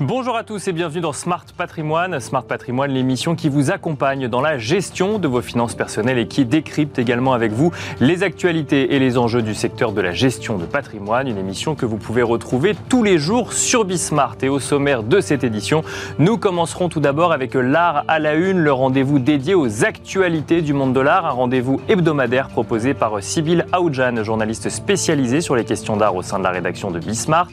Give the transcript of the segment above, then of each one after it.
Bonjour à tous et bienvenue dans Smart Patrimoine. Smart Patrimoine, l'émission qui vous accompagne dans la gestion de vos finances personnelles et qui décrypte également avec vous les actualités et les enjeux du secteur de la gestion de patrimoine. Une émission que vous pouvez retrouver tous les jours sur Bismart. Et au sommaire de cette édition, nous commencerons tout d'abord avec l'art à la une, le rendez-vous dédié aux actualités du monde de l'art, un rendez-vous hebdomadaire proposé par Sybille Aoudjan, journaliste spécialisée sur les questions d'art au sein de la rédaction de Bismart.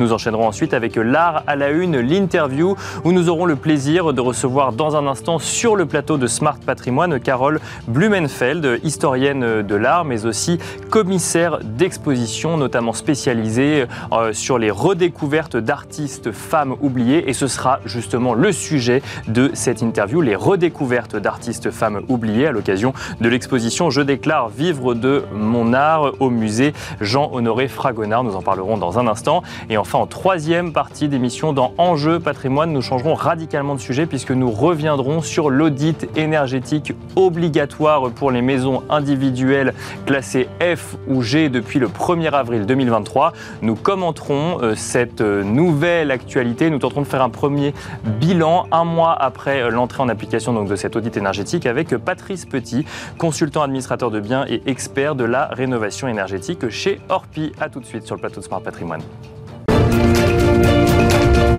Nous enchaînerons ensuite avec l'art à la une l'interview où nous aurons le plaisir de recevoir dans un instant sur le plateau de Smart Patrimoine Carole Blumenfeld, historienne de l'art, mais aussi commissaire d'exposition, notamment spécialisée euh, sur les redécouvertes d'artistes femmes oubliées. Et ce sera justement le sujet de cette interview, les redécouvertes d'artistes femmes oubliées à l'occasion de l'exposition Je déclare vivre de mon art au musée Jean-Honoré Fragonard. Nous en parlerons dans un instant. Et enfin, en troisième partie d'émission, dans Enjeu patrimoine, nous changerons radicalement de sujet puisque nous reviendrons sur l'audit énergétique obligatoire pour les maisons individuelles classées F ou G depuis le 1er avril 2023. Nous commenterons euh, cette euh, nouvelle actualité. Nous tenterons de faire un premier bilan un mois après euh, l'entrée en application de cet audit énergétique avec Patrice Petit, consultant administrateur de biens et expert de la rénovation énergétique chez Orpi. A tout de suite sur le plateau de Smart Patrimoine.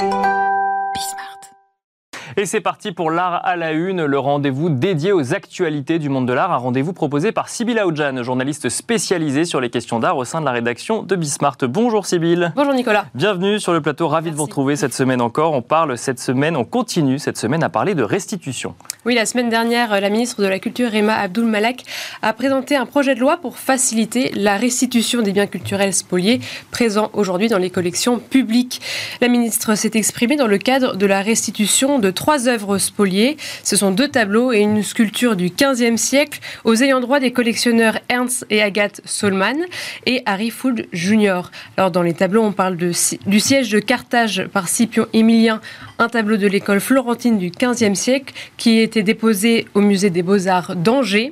you Et c'est parti pour l'art à la une, le rendez-vous dédié aux actualités du monde de l'art, un rendez-vous proposé par Sybille Aoudjan, journaliste spécialisée sur les questions d'art au sein de la rédaction de Bismart. Bonjour Sybille. Bonjour Nicolas. Bienvenue sur le plateau, ravi de vous retrouver cette semaine encore. On parle cette semaine, on continue cette semaine à parler de restitution. Oui, la semaine dernière, la ministre de la Culture, Rema Abdul Malak, a présenté un projet de loi pour faciliter la restitution des biens culturels spoliés présents aujourd'hui dans les collections publiques. La ministre s'est exprimée dans le cadre de la restitution de trois œuvres spoliées. Ce sont deux tableaux et une sculpture du XVe siècle aux ayants droit des collectionneurs Ernst et Agathe Solman et Harry Fould Jr. Alors dans les tableaux, on parle de, du siège de Carthage par Scipion Émilien, un tableau de l'école florentine du XVe siècle qui été déposé au musée des Beaux-Arts d'Angers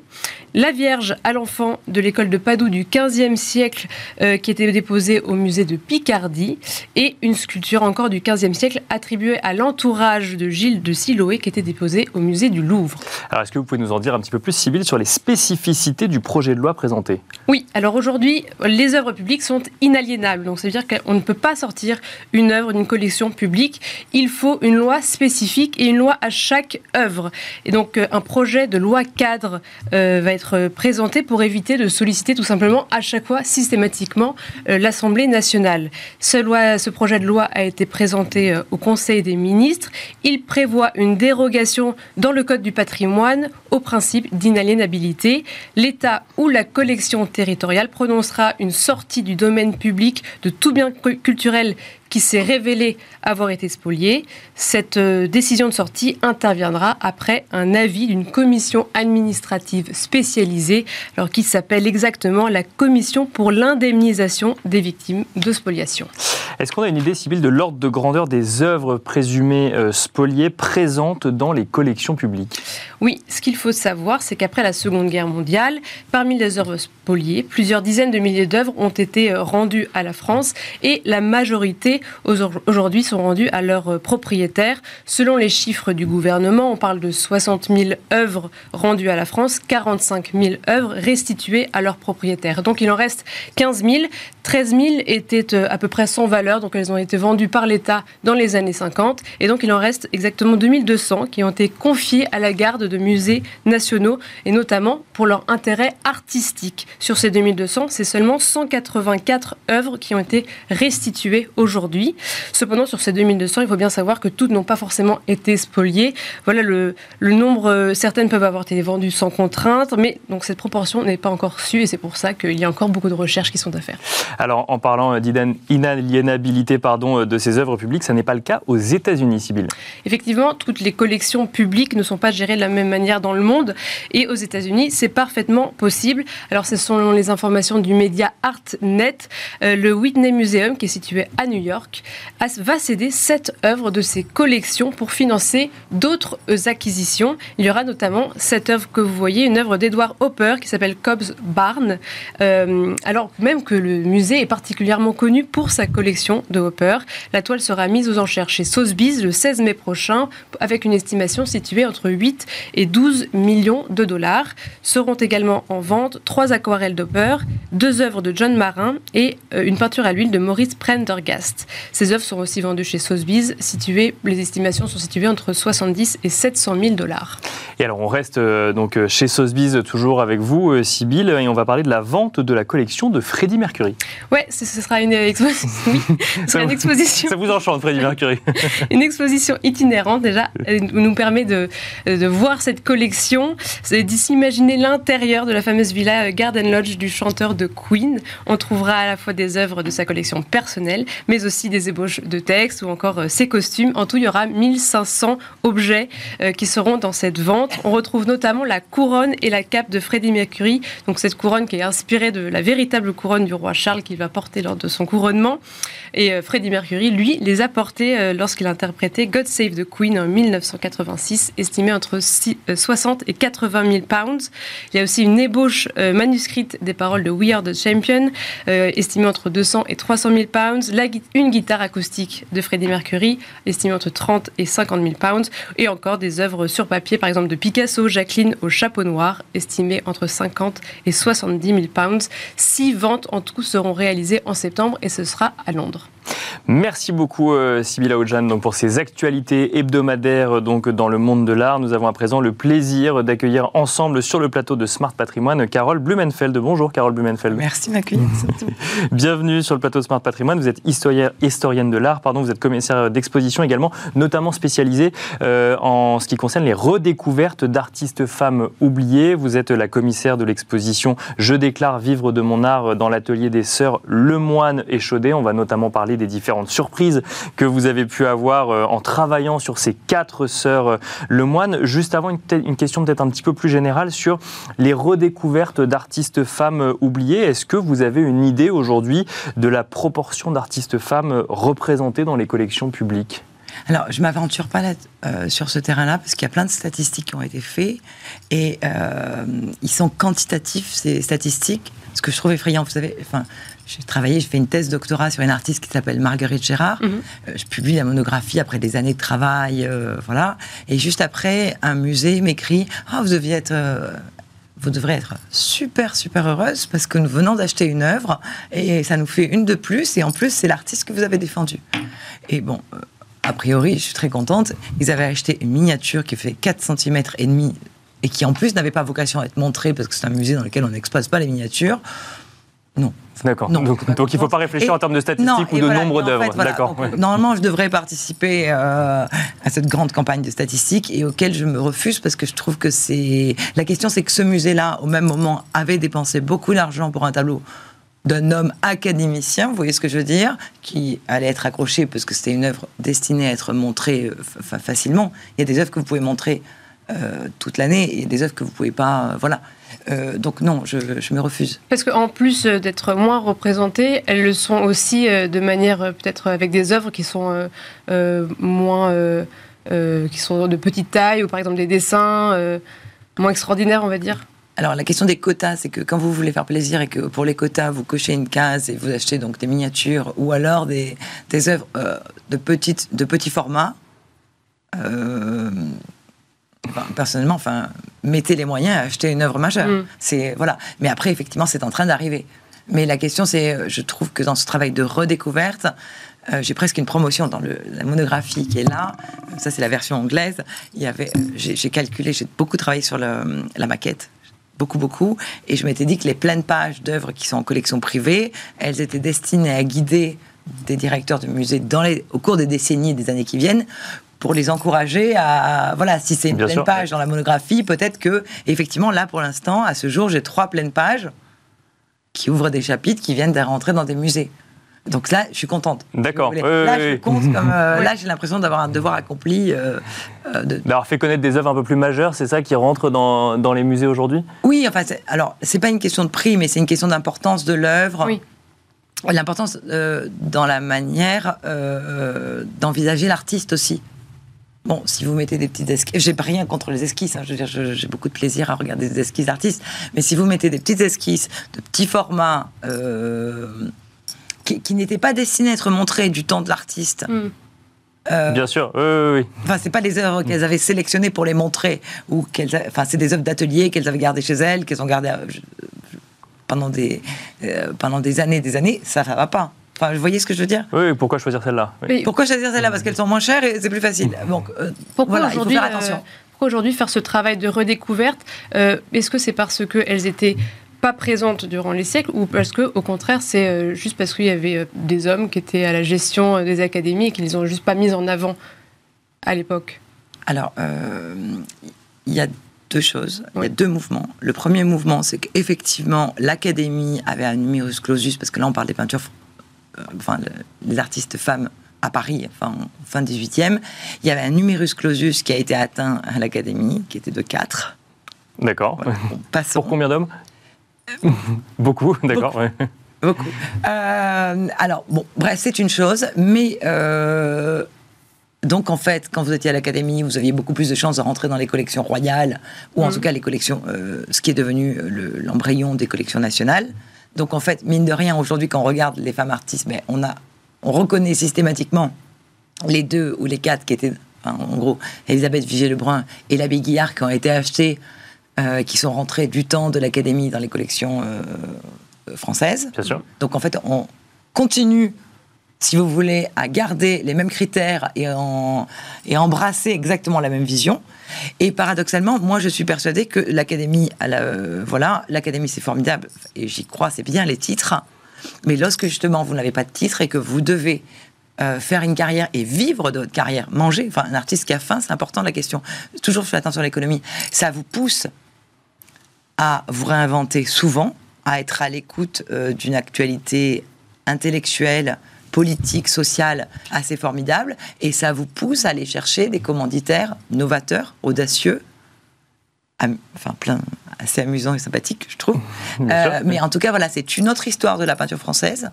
la Vierge à l'enfant de l'école de Padoue du XVe siècle euh, qui était déposée au musée de Picardie et une sculpture encore du XVe siècle attribuée à l'entourage de Gilles de Siloé qui était déposée au musée du Louvre. Alors est-ce que vous pouvez nous en dire un petit peu plus, Sybille, sur les spécificités du projet de loi présenté? Oui, alors aujourd'hui, les œuvres publiques sont inaliénables. Donc ça veut dire qu'on ne peut pas sortir une œuvre d'une collection publique. Il faut une loi spécifique et une loi à chaque œuvre. Et donc euh, un projet de loi cadre euh, va être présenté pour éviter de solliciter tout simplement à chaque fois systématiquement euh, l'Assemblée nationale. Ce projet de loi a été présenté euh, au Conseil des ministres. Il prévoit une dérogation dans le Code du patrimoine au principe d'inaliénabilité. L'État ou la collection territoriale prononcera une sortie du domaine public de tout bien culturel qui s'est révélé avoir été spolié. Cette euh, décision de sortie interviendra après un avis d'une commission administrative spécialisée, alors qui s'appelle exactement la Commission pour l'indemnisation des victimes de spoliation. Est-ce qu'on a une idée, Sybille, de l'ordre de grandeur des œuvres présumées euh, spoliées présentes dans les collections publiques? Oui, ce qu'il faut savoir, c'est qu'après la Seconde Guerre mondiale, parmi les œuvres spoliées, plusieurs dizaines de milliers d'œuvres ont été euh, rendues à la France et la majorité aujourd'hui sont rendues à leurs euh, propriétaires. Selon les chiffres du gouvernement, on parle de 60 000 œuvres rendues à la France, 45 000 œuvres restituées à leurs propriétaires. Donc il en reste 15 000. 13 000 étaient à peu près sans valeur, donc elles ont été vendues par l'État dans les années 50. Et donc il en reste exactement 2200 qui ont été confiées à la garde de musées nationaux, et notamment pour leur intérêt artistique. Sur ces 2200, c'est seulement 184 œuvres qui ont été restituées aujourd'hui. Cependant, sur ces 2200, il faut bien savoir que toutes n'ont pas forcément été spoliées. Voilà le, nombre, euh, certaines peuvent avoir été vendues sans contrainte, mais donc cette proportion n'est pas encore su, et c'est pour ça qu'il y a encore beaucoup de recherches qui sont à faire. Alors, en parlant pardon, de ces œuvres publiques, ça n'est pas le cas aux États-Unis, Sybille. Effectivement, toutes les collections publiques ne sont pas gérées de la même manière dans le monde, et aux États-Unis, c'est parfaitement possible. Alors, ce sont les informations du média ArtNet. Euh, le Whitney Museum, qui est situé à New York, va céder sept œuvres de ses collections pour financer d'autres acquisitions. Il y aura notamment cette œuvre que vous voyez, une œuvre d'Edward Hopper qui s'appelle Cobb's Barn. Euh, alors même que le musée est particulièrement connu pour sa collection de Hopper. La toile sera mise aux enchères chez Sotheby's le 16 mai prochain, avec une estimation située entre 8 et 12 millions de dollars. Seront également en vente trois aquarelles d'Hopper, deux œuvres de John Marin et euh, une peinture à l'huile de Maurice Prendergast. Ces œuvres sont aussi vendues chez Sotheby's. Situées, les estimations sont situées entre 70 et 700 000 dollars. Et alors, on reste euh, donc euh, chez Sotheby's toujours avec vous, Sybille, et on va parler de la vente de la collection de Freddie Mercury. Ouais, ce sera une, exposition. ça, une exposition. Ça vous enchante, Freddie Mercury. une exposition itinérante déjà nous permet de, de voir cette collection, c'est d'imaginer l'intérieur de la fameuse villa Garden Lodge du chanteur de Queen. On trouvera à la fois des œuvres de sa collection personnelle, mais aussi des ébauches de textes ou encore euh, ses costumes. En tout, il y aura 1500 objets euh, qui seront dans cette vente. On retrouve notamment la couronne et la cape de Freddie Mercury. Donc cette couronne qui est inspirée de la véritable couronne du roi Charles qu'il va porter lors de son couronnement. Et euh, Freddie Mercury, lui, les a portés lorsqu'il interprétait God Save the Queen en 1986, estimé entre 60 et 80 000 pounds. Il y a aussi une ébauche manuscrite des paroles de We Are the Champion, estimée entre 200 et 300 000 pounds. une guitare acoustique de Freddie Mercury, estimée entre 30 et 50 000 pounds. Et encore des œuvres sur papier, par exemple de Picasso, Jacqueline au chapeau noir, estimées entre 50 et 70 000 pounds. Six ventes en tout seront réalisées en septembre et ce sera à Londres. Merci. Merci beaucoup euh, Sybilla Ojan donc pour ces actualités hebdomadaires donc dans le monde de l'art. Nous avons à présent le plaisir d'accueillir ensemble sur le plateau de Smart Patrimoine Carole Blumenfeld. Bonjour Carole Blumenfeld. Merci m'accueillir. Bienvenue sur le plateau de Smart Patrimoine. Vous êtes historienne de l'art, pardon. Vous êtes commissaire d'exposition également, notamment spécialisée euh, en ce qui concerne les redécouvertes d'artistes femmes oubliées. Vous êtes la commissaire de l'exposition Je déclare vivre de mon art dans l'atelier des sœurs Lemoine et Chaudet. On va notamment parler des différentes surprises que vous avez pu avoir euh, en travaillant sur ces quatre sœurs euh, Lemoine. Juste avant, une, question peut-être un petit peu plus générale sur les redécouvertes d'artistes femmes euh, oubliées. Est-ce que vous avez une idée aujourd'hui de la proportion d'artistes femmes représentées dans les collections publiques? Alors, je m'aventure pas là, sur ce terrain-là parce qu'il y a plein de statistiques qui ont été faites et ils sont quantitatifs, ces statistiques. Ce que je trouve effrayant, vous savez, enfin, j'ai travaillé, j'ai fait une thèse doctorat sur une artiste qui s'appelle Marguerite Gérard. Mhm. Euh, je publie la monographie après des années de travail, euh, voilà. Et juste après, un musée m'écrit Ah, vous deviez être. Euh, vous devrez être super, super heureuse parce que nous venons d'acheter une œuvre et ça nous fait une de plus. Et en plus, c'est l'artiste que vous avez défendu. Et bon, a priori, je suis très contente. Ils avaient acheté une miniature qui fait 4 cm et demi et qui en plus n'avait pas vocation à être montrée parce que c'est un musée dans lequel on n'expose pas les miniatures. Non. D'accord. Donc, il ne faut pas réfléchir en termes de statistiques ou de nombre d'œuvres. D'accord. Normalement, je devrais participer euh, à cette grande campagne de statistiques et auquel je me refuse parce que je trouve que c'est. La question, c'est que ce musée-là, au même moment, avait dépensé beaucoup d'argent pour un tableau d'un homme académicien, vous voyez ce que je veux dire, qui allait être accroché parce que c'était une œuvre destinée à être montrée euh, facilement. Il y a des œuvres que vous pouvez montrer euh, toute l'année et des œuvres que vous pouvez pas. voilà. Euh, donc non, je, me refuse. Parce qu'en plus d'être moins représentées, elles le sont aussi euh, de manière euh, peut-être avec des œuvres qui sont moins, qui sont de petite taille ou par exemple des dessins moins extraordinaires, on va dire. Alors la question des quotas, c'est que quand vous voulez faire plaisir et que pour les quotas vous cochez une case et vous achetez donc des miniatures ou alors des, des œuvres de petites de petits formats personnellement, enfin, mettez les moyens à acheter une œuvre majeure. Mm. C'est voilà. Mais après, effectivement, c'est en train d'arriver. Mais la question, c'est, euh, je trouve que dans ce travail de redécouverte, euh, j'ai presque une promotion dans le, la monographie qui est là. Ça, c'est la version anglaise. Il y avait, euh, j'ai calculé, j'ai beaucoup travaillé sur le, la maquette beaucoup, beaucoup. Et je m'étais dit que les pleines pages d'œuvres qui sont en collection privée, elles étaient destinées à guider des directeurs de musées dans les, au cours des décennies et des années qui viennent pour les encourager à voilà si c'est une pleine page dans la monographie peut-être que effectivement là pour l'instant à ce jour j'ai trois pleines pages qui ouvrent des chapitres qui viennent de rentrer dans des musées donc là, je suis contente. D'accord. là, je compte comme, euh, là, j'ai l'impression d'avoir un devoir accompli. Euh, euh D'avoir fait connaître des œuvres un peu plus majeures, c'est ça qui rentre dans, dans les musées aujourd'hui? Oui, enfin, alors, c'est pas une question de prix, mais c'est une question d'importance de l'œuvre. Oui. L'importance euh, dans la manière d'envisager l'artiste aussi. Bon, si vous mettez des petites esquisses, j'ai pas rien contre les esquisses, hein, je veux dire, j'ai beaucoup de plaisir à regarder des esquisses d'artistes, mais si vous mettez des petites esquisses de petits formats, euh, qui, n'étaient pas destinées à être montrées du temps de l'artiste. Mm. Euh, Bien sûr, oui, oui, Enfin, c'est pas les œuvres qu'elles avaient sélectionnées pour les montrer, ou qu'elles, enfin, c'est des œuvres d'atelier qu'elles avaient gardées chez elles, qu'elles ont gardées euh, pendant des pendant des années, des années. Ça, ça va pas. Enfin, vous voyez ce que je veux dire Oui, pourquoi choisir celle-là Pourquoi choisir celle-là Parce qu'elles sont moins chères et c'est plus facile. Donc, pourquoi voilà, il faut faire attention. aujourd'hui faire ce travail de redécouverte euh, Est-ce que c'est parce qu'elles étaient pas présentes durant les siècles ou parce que au contraire c'est euh, juste parce qu'il y avait euh, des hommes qui étaient à la gestion des académies et qu'ils les ont juste pas mises en avant à l'époque? Alors il y a deux choses, il y a deux mouvements. Le premier mouvement c'est qu'effectivement l'académie avait un numerus clausus parce que là on parle des peintures enfin les artistes femmes à Paris, enfin, fin 18e, il y avait un numerus clausus qui a été atteint à l'Académie, qui était de 4. D'accord. Pour combien d'hommes Beaucoup, d'accord. Beaucoup. Euh, alors, bon, bref, c'est une chose, mais euh, donc en fait, quand vous étiez à l'Académie, vous aviez beaucoup plus de chances de rentrer dans les collections royales, ou en mm. tout cas les collections, euh, ce qui est devenu l'embryon des collections nationales. Donc en fait, mine de rien, aujourd'hui, quand on regarde les femmes artistes, mais on a on reconnaît systématiquement les deux ou les quatre qui étaient, en gros, Elisabeth Vigée-Lebrun et l'abbé Guillard qui ont été achetés, euh, qui sont rentrés du temps de l'Académie dans les collections euh, françaises. Bien sûr. Donc en fait, on continue, si vous voulez, à garder les mêmes critères et, embrasser exactement la même vision. Et paradoxalement, moi, je suis persuadée que l'Académie, euh, voilà, l'Académie, c'est formidable, et j'y crois, c'est bien les titres. Mais lorsque justement vous n'avez pas de titre et que vous devez euh, faire une carrière et vivre de votre carrière, manger, enfin un artiste qui a faim, c'est important la question. Toujours faire attention à l'économie. Ça vous pousse à vous réinventer souvent, à être à l'écoute euh, d'une actualité intellectuelle, politique, sociale assez formidable, et ça vous pousse à aller chercher des commanditaires novateurs, audacieux, enfin plein, assez amusant et sympathique, je trouve. Euh, mais en tout cas, voilà, c'est une autre histoire de la peinture française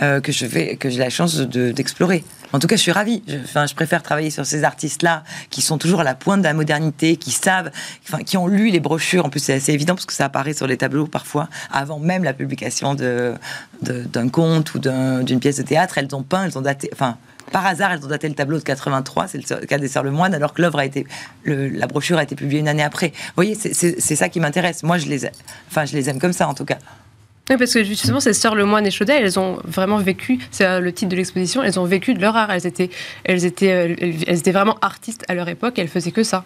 euh, que je vais, que j'ai la chance d'explorer. en tout cas, je suis ravie. Je, enfin, je préfère travailler sur ces artistes-là qui sont toujours à la pointe de la modernité, qui savent, enfin, qui ont lu les brochures. En plus, c'est assez évident parce que ça apparaît sur les tableaux parfois avant même la publication de, d'un conte ou d'une pièce de théâtre. Elles ont peint, elles ont daté, enfin par hasard, elles ont daté le tableau de 83, c'est le cas des Sœurs Lemoine, alors que l'œuvre a été, la brochure a été publiée une année après. Vous voyez, c'est ça qui m'intéresse. Moi, je les, enfin, je les aime comme ça, en tout cas. Oui, parce que justement, ces sœurs Lemoine et Chaudet, elles ont vraiment vécu, c'est euh, le titre de l'exposition, elles ont vécu de leur art. Elles étaient, elles étaient, euh, elles étaient vraiment artistes à leur époque, elles faisaient que ça.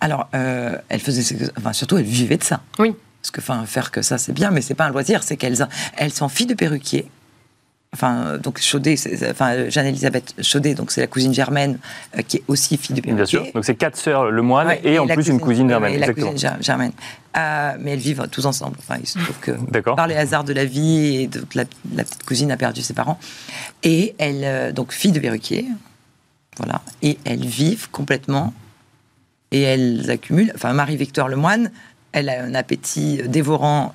Alors, euh, elles faisaient, enfin, surtout, elles vivaient de ça. Oui. Parce que, enfin, faire que ça, c'est bien, mais c'est pas un loisir, c'est qu'elles elles sont filles de perruquier enfin donc Chaudet, enfin Jeanne-Elisabeth Chaudet, donc c'est la cousine germaine euh, qui est aussi fille de. Bien sûr. Donc c'est quatre sœurs Lemoine et, en plus une cousine germaine. Et la cousine germaine. Euh, mais elles vivent tous ensemble. Enfin, il se trouve que par les hasards de la vie et donc la, petite cousine a perdu ses parents et elle euh, donc fille de perruquier, voilà. Et elles vivent complètement et elles accumulent. Enfin Marie-Victoire Lemoine, elle a un appétit dévorant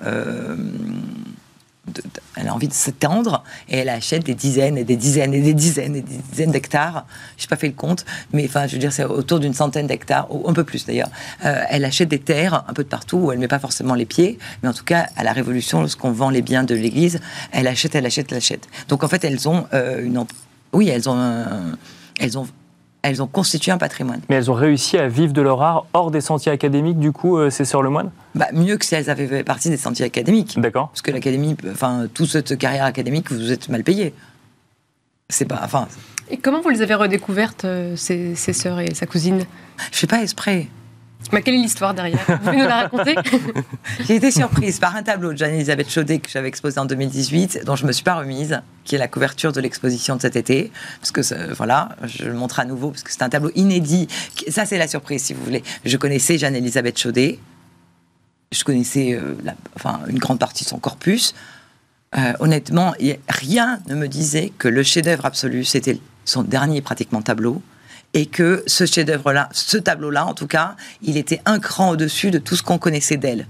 elle a envie de s'étendre et elle achète des dizaines et des dizaines et des dizaines et des dizaines d'hectares. Je n'ai pas fait le compte, mais enfin, je veux dire, c'est autour d'une centaine d'hectares, ou un peu plus d'ailleurs. Euh, elle achète des terres un peu de partout où elle ne met pas forcément les pieds, mais en tout cas, à la Révolution, lorsqu'on vend les biens de l'Église, elle achète, elle achète, elle achète. Donc en fait, elles ont euh, une. Oui, elles ont. elles ont elles ont constitué un patrimoine. Mais elles ont réussi à vivre de leur art hors des sentiers académiques, du coup, euh, ces Sœurs Lemoine? Bah, Mieux que si elles avaient fait partie des sentiers académiques. D'accord. Parce que l'académie, enfin, toute cette carrière académique, vous êtes mal payé. C'est pas. Enfin. Et comment vous les avez redécouvertes, euh, ces, ces sœurs et sa cousine? Je fais pas esprit. Mais quelle est l'histoire derrière? Vous pouvez nous la raconter? J'ai été surprise par un tableau de Jeanne-Elisabeth Chaudet que j'avais exposé en 2018, dont je ne me suis pas remise, qui est la couverture de l'exposition de cet été. Parce que, voilà, je le montre à nouveau, parce que c'est un tableau inédit. Ça, c'est la surprise, si vous voulez. Je connaissais Jeanne-Elisabeth Chaudet. Je connaissais euh, enfin, une grande partie de son corpus. Euh, honnêtement, rien ne me disait que le chef-d'œuvre absolu, c'était son dernier pratiquement tableau et que ce chef-d'œuvre-là, ce tableau-là, en tout cas, il était un cran au-dessus de tout ce qu'on connaissait d'elle.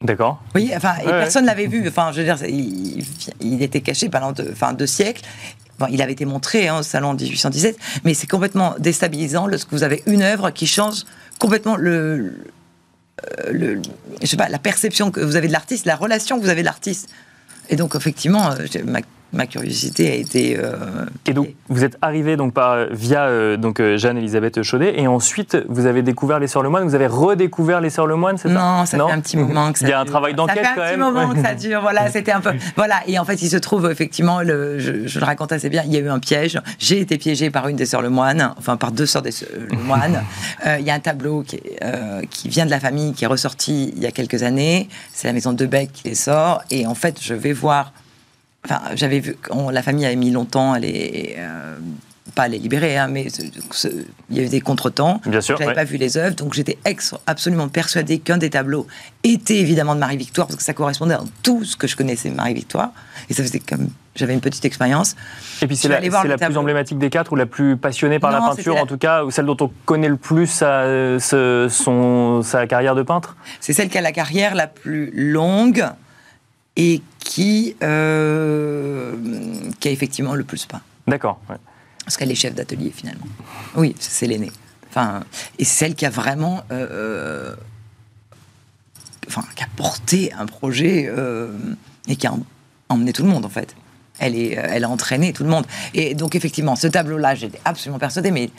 D'accord. Oui, enfin, et personne ne l'avait vu. Enfin, je veux dire, il, était caché pendant deux, enfin, deux siècles. il avait été montré hein, au salon de 1817, mais c'est complètement déstabilisant lorsque vous avez une œuvre qui change complètement le, le, je sais pas, la perception que vous avez de l'artiste, la relation que vous avez de l'artiste. Et donc, effectivement, ma ma curiosité a été. Euh, et donc, vous êtes arrivé donc par via euh, donc euh, Jeanne-Elisabeth Chaudet, et ensuite vous avez découvert les Sœurs Lemoine. Vous avez redécouvert les Sœurs Lemoine, c'est ça? Non, ça fait un petit moment que ça. Il y a un travail d'enquête quand même. Ça fait un petit moment que ça dure. Voilà, c'était un peu. Voilà, et en fait, il se trouve effectivement, le, je, le raconte assez bien. Il y a eu un piège. J'ai été piégée par une des Sœurs Lemoine, enfin par deux Sœurs des Lemoine. il y a un tableau qui, qui vient de la famille, qui est ressorti il y a quelques années. C'est la maison de Bec qui les sort, et en fait, je vais voir Enfin, j'avais vu, la famille avait mis longtemps à les. Euh, pas à les libérer, hein, mais il y avait des contretemps. Bien sûr. Je n'avais pas vu les œuvres, donc j'étais absolument persuadée qu'un des tableaux était évidemment de Marie-Victoire, parce que ça correspondait à tout ce que je connaissais de Marie-Victoire. Et ça faisait comme. J'avais une petite expérience. Et puis c'est la, la plus emblématique des quatre, ou la plus passionnée par la peinture, en tout cas, ou celle dont on connaît le plus sa, son, sa carrière de peintre? C'est celle qui a la carrière la plus longue et qui, euh, qui a effectivement le plus peint. D'accord. Parce qu'elle est chef d'atelier finalement. Oui, c'est l'aînée. Enfin, et celle qui a vraiment, euh, euh, enfin, qui a porté un projet et qui a emmené tout le monde en fait. Elle, est, elle a entraîné tout le monde. Et donc effectivement, ce tableau-là, j'étais absolument persuadée, mais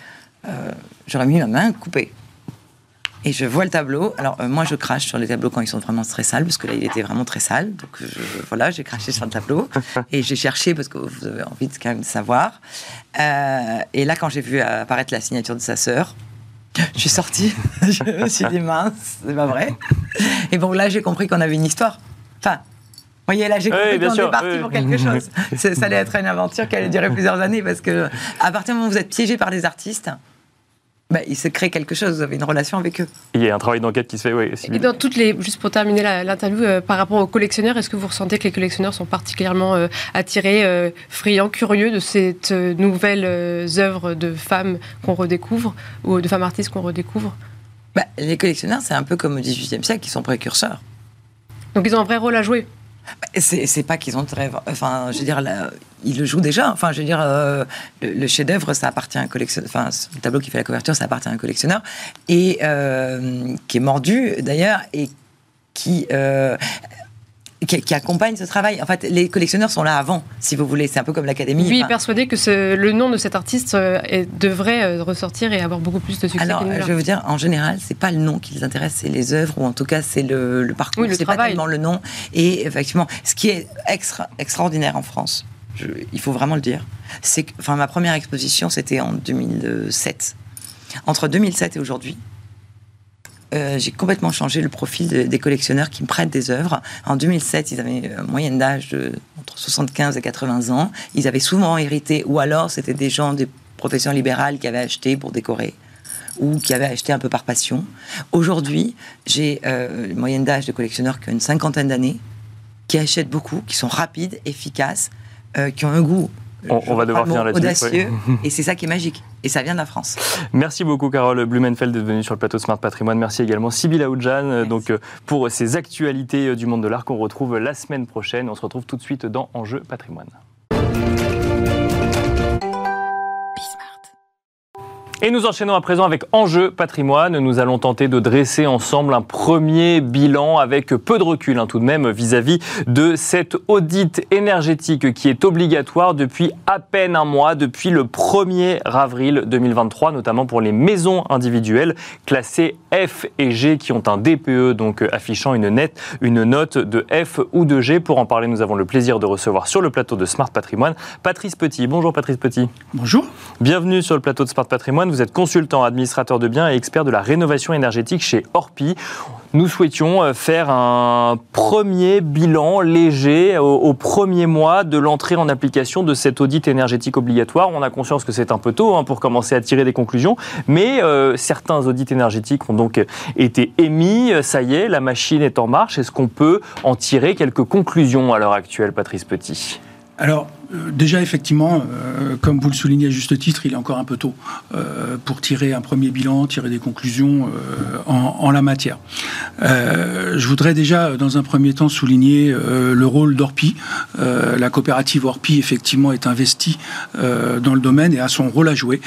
j'aurais mis ma main coupée. Et je vois le tableau. Alors, euh, moi, je crache sur les tableaux quand ils sont vraiment très sales, parce que là, il était vraiment très sale. Donc, voilà, j'ai craché sur le tableau. Et j'ai cherché, parce que vous avez envie de quand même savoir. Euh, et là, quand j'ai vu apparaître la signature de sa sœur, je suis sortie. je me suis dit, mince, c'est pas vrai. Et bon, là, j'ai compris qu'on avait une histoire. Enfin, vous voyez, là, j'ai compris qu'on était parti pour quelque chose. ça allait être une aventure qui allait durer plusieurs années, parce que à partir du moment où vous êtes piégé par des artistes, bah, il se crée quelque chose, vous avez une relation avec eux. Il y a un travail d'enquête qui se fait, oui. Et dans toutes les, juste pour terminer l'interview, euh, par rapport aux collectionneurs, est-ce que vous ressentez que les collectionneurs sont particulièrement euh, attirés, euh, friands, curieux de ces nouvelles œuvres de femmes qu'on redécouvre, ou de femmes artistes qu'on redécouvre? Bah, Les collectionneurs, c'est un peu comme au XVIIIe siècle, ils sont précurseurs. Donc ils ont un vrai rôle à jouer c'est pas qu'ils ont très. Enfin, je veux dire, ils le jouent déjà. Enfin, je veux dire, euh, le, chef-d'œuvre, ça appartient à un collectionneur. Enfin, le tableau qui fait la couverture, ça appartient à un collectionneur. Et euh, qui est mordu, d'ailleurs, et qui. Euh, qui, accompagne ce travail. En fait, les collectionneurs sont là avant, si vous voulez. C'est un peu comme l'académie. Lui est persuadé que le nom de cet artiste euh, devrait euh, ressortir et avoir beaucoup plus de succès. Alors, je vais vous dire, en général, c'est pas le nom qui les intéresse, c'est les œuvres ou en tout cas c'est le, parcours. Oui, c'est pas tellement le nom. Et effectivement, ce qui est extra, extraordinaire en France, il faut vraiment le dire, c'est que, enfin, ma première exposition, c'était en 2007. Entre 2007 et aujourd'hui, euh, j'ai complètement changé le profil des collectionneurs qui me prêtent des œuvres. En 2007, ils avaient une moyenne d'âge entre 75 et 80 ans. Ils avaient souvent hérité, ou alors c'était des gens des professions libérales qui avaient acheté pour décorer ou qui avaient acheté un peu par passion. Aujourd'hui, j'ai euh, une moyenne d'âge de collectionneurs qui ont une cinquantaine d'années, qui achètent beaucoup, qui sont rapides, efficaces, euh, qui ont un goût on, va devoir finir là-dessus. Audacieux, et c'est ça qui est magique. Et ça vient de la France. Merci beaucoup, Carole Blumenfeld, d'être venue sur le plateau de Smart Patrimoine. Merci également, Sybille Aoudjan, donc, euh, pour ces actualités euh, du monde de l'art qu'on retrouve la semaine prochaine. On se retrouve tout de suite dans Enjeu Patrimoine. Et nous enchaînons à présent avec Enjeu patrimoine. Nous allons tenter de dresser ensemble un premier bilan avec peu de recul hein, tout de même vis-à-vis de cette audit énergétique qui est obligatoire depuis à peine un mois, depuis le 1er avril 2023, notamment pour les maisons individuelles classées F et G qui ont un DPE, donc affichant une, nette, une note de F ou de G. Pour en parler, nous avons le plaisir de recevoir sur le plateau de Smart Patrimoine Patrice Petit. Bonjour Patrice Petit. Bonjour. Bienvenue sur le plateau de Smart Patrimoine vous êtes consultant, administrateur de biens et expert de la rénovation énergétique chez Orpi. Nous souhaitions euh, faire un premier bilan léger au, premier mois de l'entrée en application de cet audit énergétique obligatoire. On a conscience que c'est un peu tôt hein, pour commencer à tirer des conclusions, mais euh, certains audits énergétiques ont donc été émis. Ça y est, la machine est en marche. Est-ce qu'on peut en tirer quelques conclusions à l'heure actuelle, Patrice Petit? Alors, euh, déjà, effectivement, euh, comme vous le soulignez à juste titre, il est encore un peu tôt euh, pour tirer un premier bilan, tirer des conclusions en, la matière. je voudrais déjà, dans un premier temps, souligner le rôle d'Orpi. la coopérative Orpi, effectivement, est investie dans le domaine et a son rôle à jouer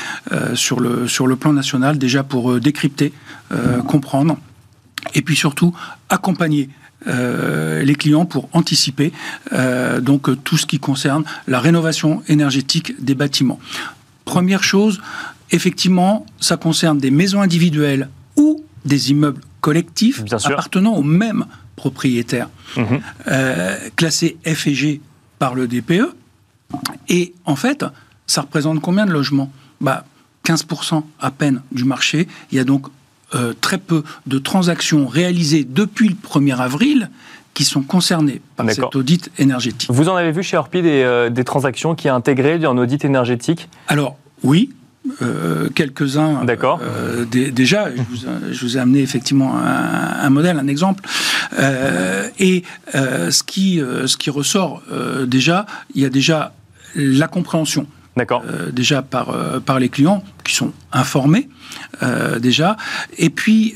sur, le, sur le plan national, déjà pour décrypter, comprendre et puis surtout accompagner les clients pour anticiper donc tout ce qui concerne la rénovation énergétique des bâtiments. Première chose, effectivement, ça concerne des maisons individuelles ou des immeubles collectifs appartenant au même propriétaire, mhm. classés F et G par le DPE. Et en fait, ça représente combien de logements? Bah, 15% à peine du marché. Il y a donc euh, très peu de transactions réalisées depuis le 1er avril qui sont concernées par cet audit énergétique. Vous en avez vu chez Orpi des, euh, des transactions qui intégrées dans audit énergétique? Alors, oui, euh, quelques-uns. D'accord. déjà, je vous, ai amené effectivement un, modèle, un exemple. et ce, qui, ce qui ressort déjà, il y a déjà la compréhension D'accord. Euh, déjà par, euh, par les clients qui sont informés euh, déjà, et puis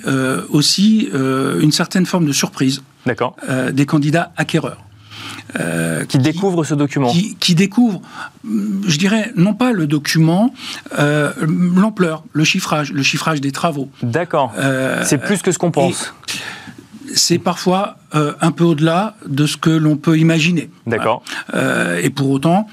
aussi une certaine forme de surprise D'accord. des candidats acquéreurs. qui, découvrent ce document qui, qui, découvrent, je dirais, non pas le document, l'ampleur, le chiffrage, le chiffrage des travaux. D'accord. C'est plus que ce qu'on pense. C'est parfois un peu au-delà de ce que l'on peut imaginer. D'accord. et pour autant,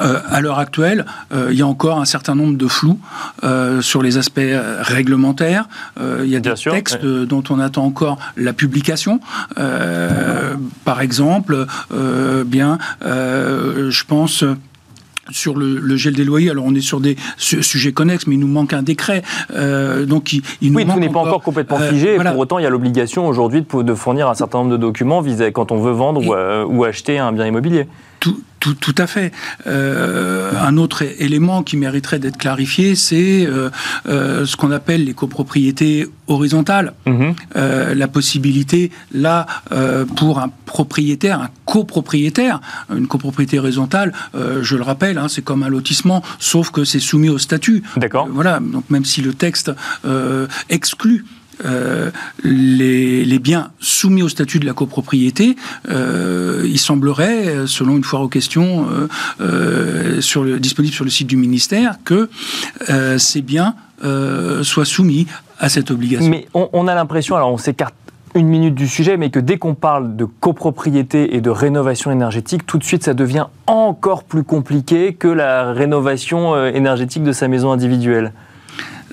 euh, à l'heure actuelle, euh, il y a encore un certain nombre de flous euh, sur les aspects réglementaires. il y a des textes dont on attend encore la publication. par exemple, bien, je pense sur le, gel des loyers. Alors on est sur des sujets connexes, mais il nous manque un décret. donc il, nous oui, tout n'est pas encore complètement figé. Pour autant, il y a l'obligation aujourd'hui de, fournir un certain nombre de documents quand on veut vendre ou, ou acheter un bien immobilier. Tout, tout, à fait. Euh, un autre élément qui mériterait d'être clarifié, c'est euh, euh, ce qu'on appelle les copropriétés horizontales. Mhm. la possibilité, là, pour un propriétaire, un copropriétaire, une copropriété horizontale, je le rappelle, hein, c'est comme un lotissement, sauf que c'est soumis au statut. D'accord. voilà, donc même si le texte exclut euh, les, biens soumis au statut de la copropriété, euh, il semblerait, selon une foire aux questions euh, disponible sur le site du ministère, que ces biens soient soumis à cette obligation. Mais on, a l'impression, alors on s'écarte une minute du sujet, mais que dès qu'on parle de copropriété et de rénovation énergétique, tout de suite ça devient encore plus compliqué que la rénovation énergétique de sa maison individuelle.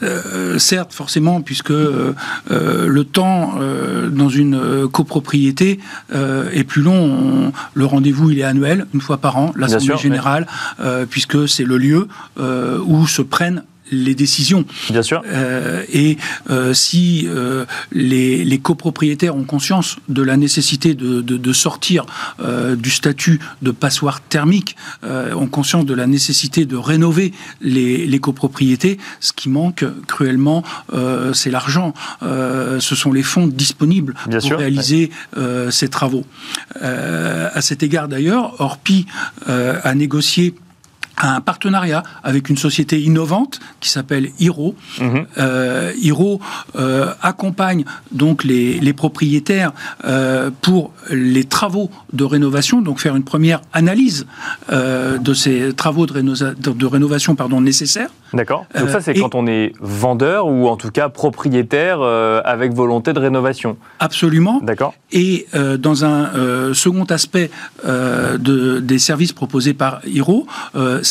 Euh, certes, forcément, puisque euh, euh, le temps dans une copropriété est plus long. le rendez-vous, il est annuel, une fois par an, l'Assemblée générale, puisque c'est le lieu où se prennent les décisions. Bien sûr. Euh, et euh, si euh, les, les, copropriétaires ont conscience de la nécessité de, de, de sortir du statut de passoire thermique, ont conscience de la nécessité de rénover les, les copropriétés, ce qui manque cruellement, c'est l'argent. ce sont les fonds disponibles pour réaliser ces travaux. à cet égard d'ailleurs, Orpi a négocié un partenariat avec une société innovante qui s'appelle Hiro. Mhm. Euh, Hiro euh, accompagne donc les, propriétaires euh, pour les travaux de rénovation, donc faire une première analyse de ces travaux de, de rénovation pardon, nécessaires. D'accord. Donc ça, c'est quand on est vendeur ou en tout cas propriétaire avec volonté de rénovation. Absolument. D'accord. Et dans un second aspect de, des services proposés par Hiro,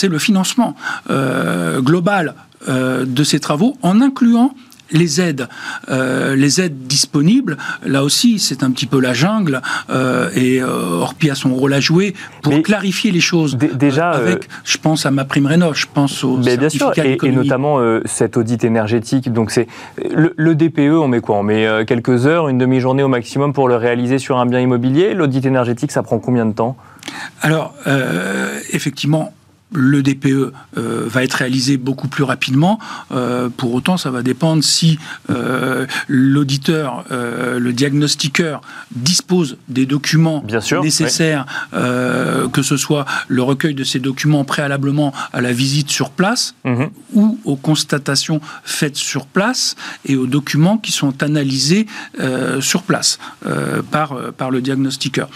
c'est le financement euh, global euh, de ces travaux en incluant les aides, euh, les aides disponibles, là aussi, c'est un petit peu la jungle et Orpi a son rôle à jouer pour clarifier les choses. Déjà, avec, je pense à ma prime rénov, je pense au bien sûr, et, et, notamment cet audit énergétique. Donc c'est le, le, DPE, on met quoi? On met quelques heures, une demi-journée au maximum pour le réaliser sur un bien immobilier. L'audit énergétique, ça prend combien de temps? Alors, effectivement, le DPE euh, va être réalisé beaucoup plus rapidement. Euh, pour autant, ça va dépendre si euh, l'auditeur, le diagnostiqueur dispose des documents nécessaires, que ce soit le recueil de ces documents préalablement à la visite sur place mhm. ou aux constatations faites sur place et aux documents qui sont analysés sur place par, par le diagnostiqueur.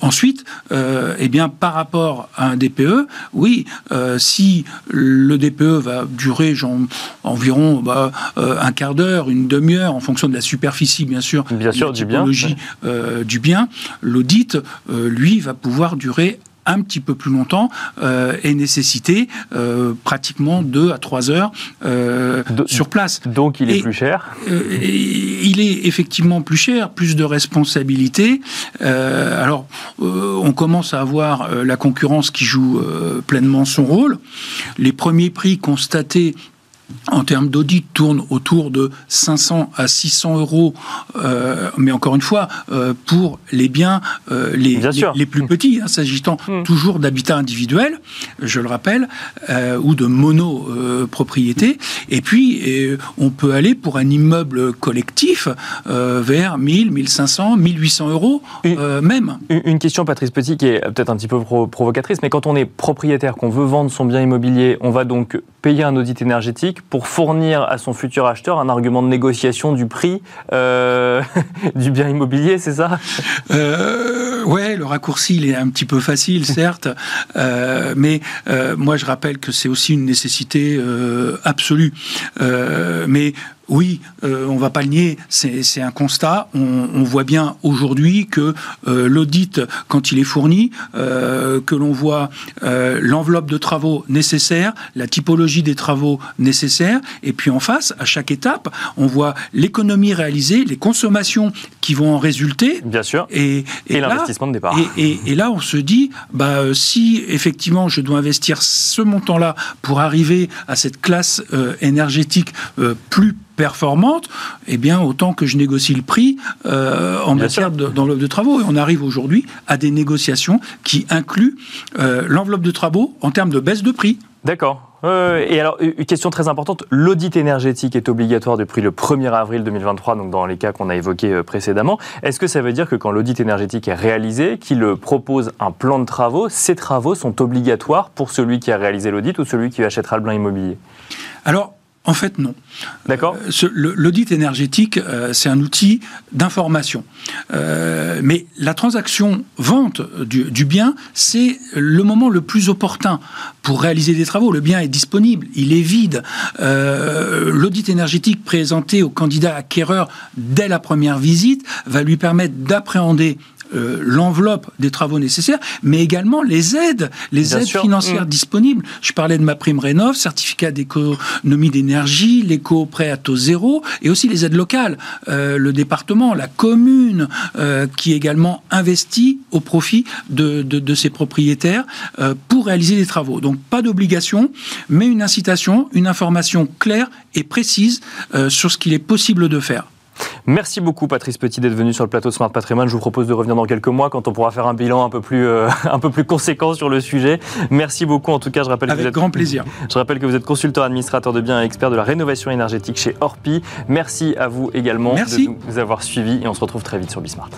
ensuite, eh bien, par rapport à un DPE, oui, oui, si le DPE va durer genre, environ bah, un quart d'heure, une demi-heure, en fonction de la superficie, bien sûr, bien sûr, du bien, du bien, l'audit, lui, va pouvoir durer un petit peu plus longtemps euh, et nécessiter euh, pratiquement 2 à 3 heures euh, sur place. Donc il est plus cher Il est effectivement plus cher, plus de responsabilités. alors on commence à avoir la concurrence qui joue pleinement son rôle. Les premiers prix constatés en termes d'audit, tourne autour de 500 à 600 euros, euh, mais encore une fois, euh, pour les biens euh, les, les, plus petits, hein, s'agissant hmm. toujours d'habitat individuel, je le rappelle, ou de monopropriété. et puis, on peut aller pour un immeuble collectif vers 1000, 1500, 1800 euros même. Une question, Patrice Petit, qui est peut-être un petit peu provocatrice, mais quand on est propriétaire, qu'on veut vendre son bien immobilier, on va donc payer un audit énergétique pour fournir à son futur acheteur un argument de négociation du prix euh, du bien immobilier, c'est ça? Euh, Ouais, le raccourci, il est un petit peu facile, certes, euh, mais euh, moi je rappelle que c'est aussi une nécessité absolue. mais oui, euh, on ne va pas le nier, c'est un constat. On, voit bien aujourd'hui que euh, l'audit, quand il est fourni, euh, que l'on voit l'enveloppe de travaux nécessaires, la typologie des travaux nécessaires, et puis en face, à chaque étape, on voit l'économie réalisée, les consommations qui vont en résulter. Bien sûr. Et, l'investissement de départ. Et, là, on se dit, bah, si effectivement je dois investir ce montant-là pour arriver à cette classe énergétique plus performante, eh bien, autant que je négocie le prix euh, en matière d'enveloppe de, travaux. Et on arrive aujourd'hui à des négociations qui incluent euh, l'enveloppe de travaux en termes de baisse de prix. D'accord. et alors, une question très importante, l'audit énergétique est obligatoire depuis le 1er avril 2023, donc dans les cas qu'on a évoqués euh, précédemment. Est-ce que ça veut dire que quand l'audit énergétique est réalisé, qu'il propose un plan de travaux, ces travaux sont obligatoires pour celui qui a réalisé l'audit ou celui qui achètera le bien immobilier? Alors, en fait, non. D'accord. Euh, l'audit énergétique, euh, c'est un outil d'information. Euh, mais la transaction vente du, bien, c'est le moment le plus opportun pour réaliser des travaux. Le bien est disponible, il est vide. L'audit énergétique présenté au candidat acquéreur dès la première visite va lui permettre d'appréhender euh, l'enveloppe des travaux nécessaires, mais également les aides, les aides financières mm. disponibles. Je parlais de ma prime rénov, certificat d'économie d'énergie, l'éco-prêt à taux zéro, et aussi les aides locales. Euh, le département, la commune, euh, qui également investit au profit de, de, de ses propriétaires pour réaliser des travaux. Donc pas d'obligation, mais une incitation, une information claire et précise sur ce qu'il est possible de faire. Merci beaucoup Patrice Petit d'être venu sur le plateau de Smart Patrimoine. Je vous propose de revenir dans quelques mois quand on pourra faire un bilan un peu plus, euh, un peu plus conséquent sur le sujet. Merci beaucoup. En tout cas, je rappelle Avec que vous êtes, grand plaisir. Je rappelle que vous êtes consultant administrateur de biens et expert de la rénovation énergétique chez Orpi. Merci à vous également Merci. de nous avoir suivis et on se retrouve très vite sur Bismart.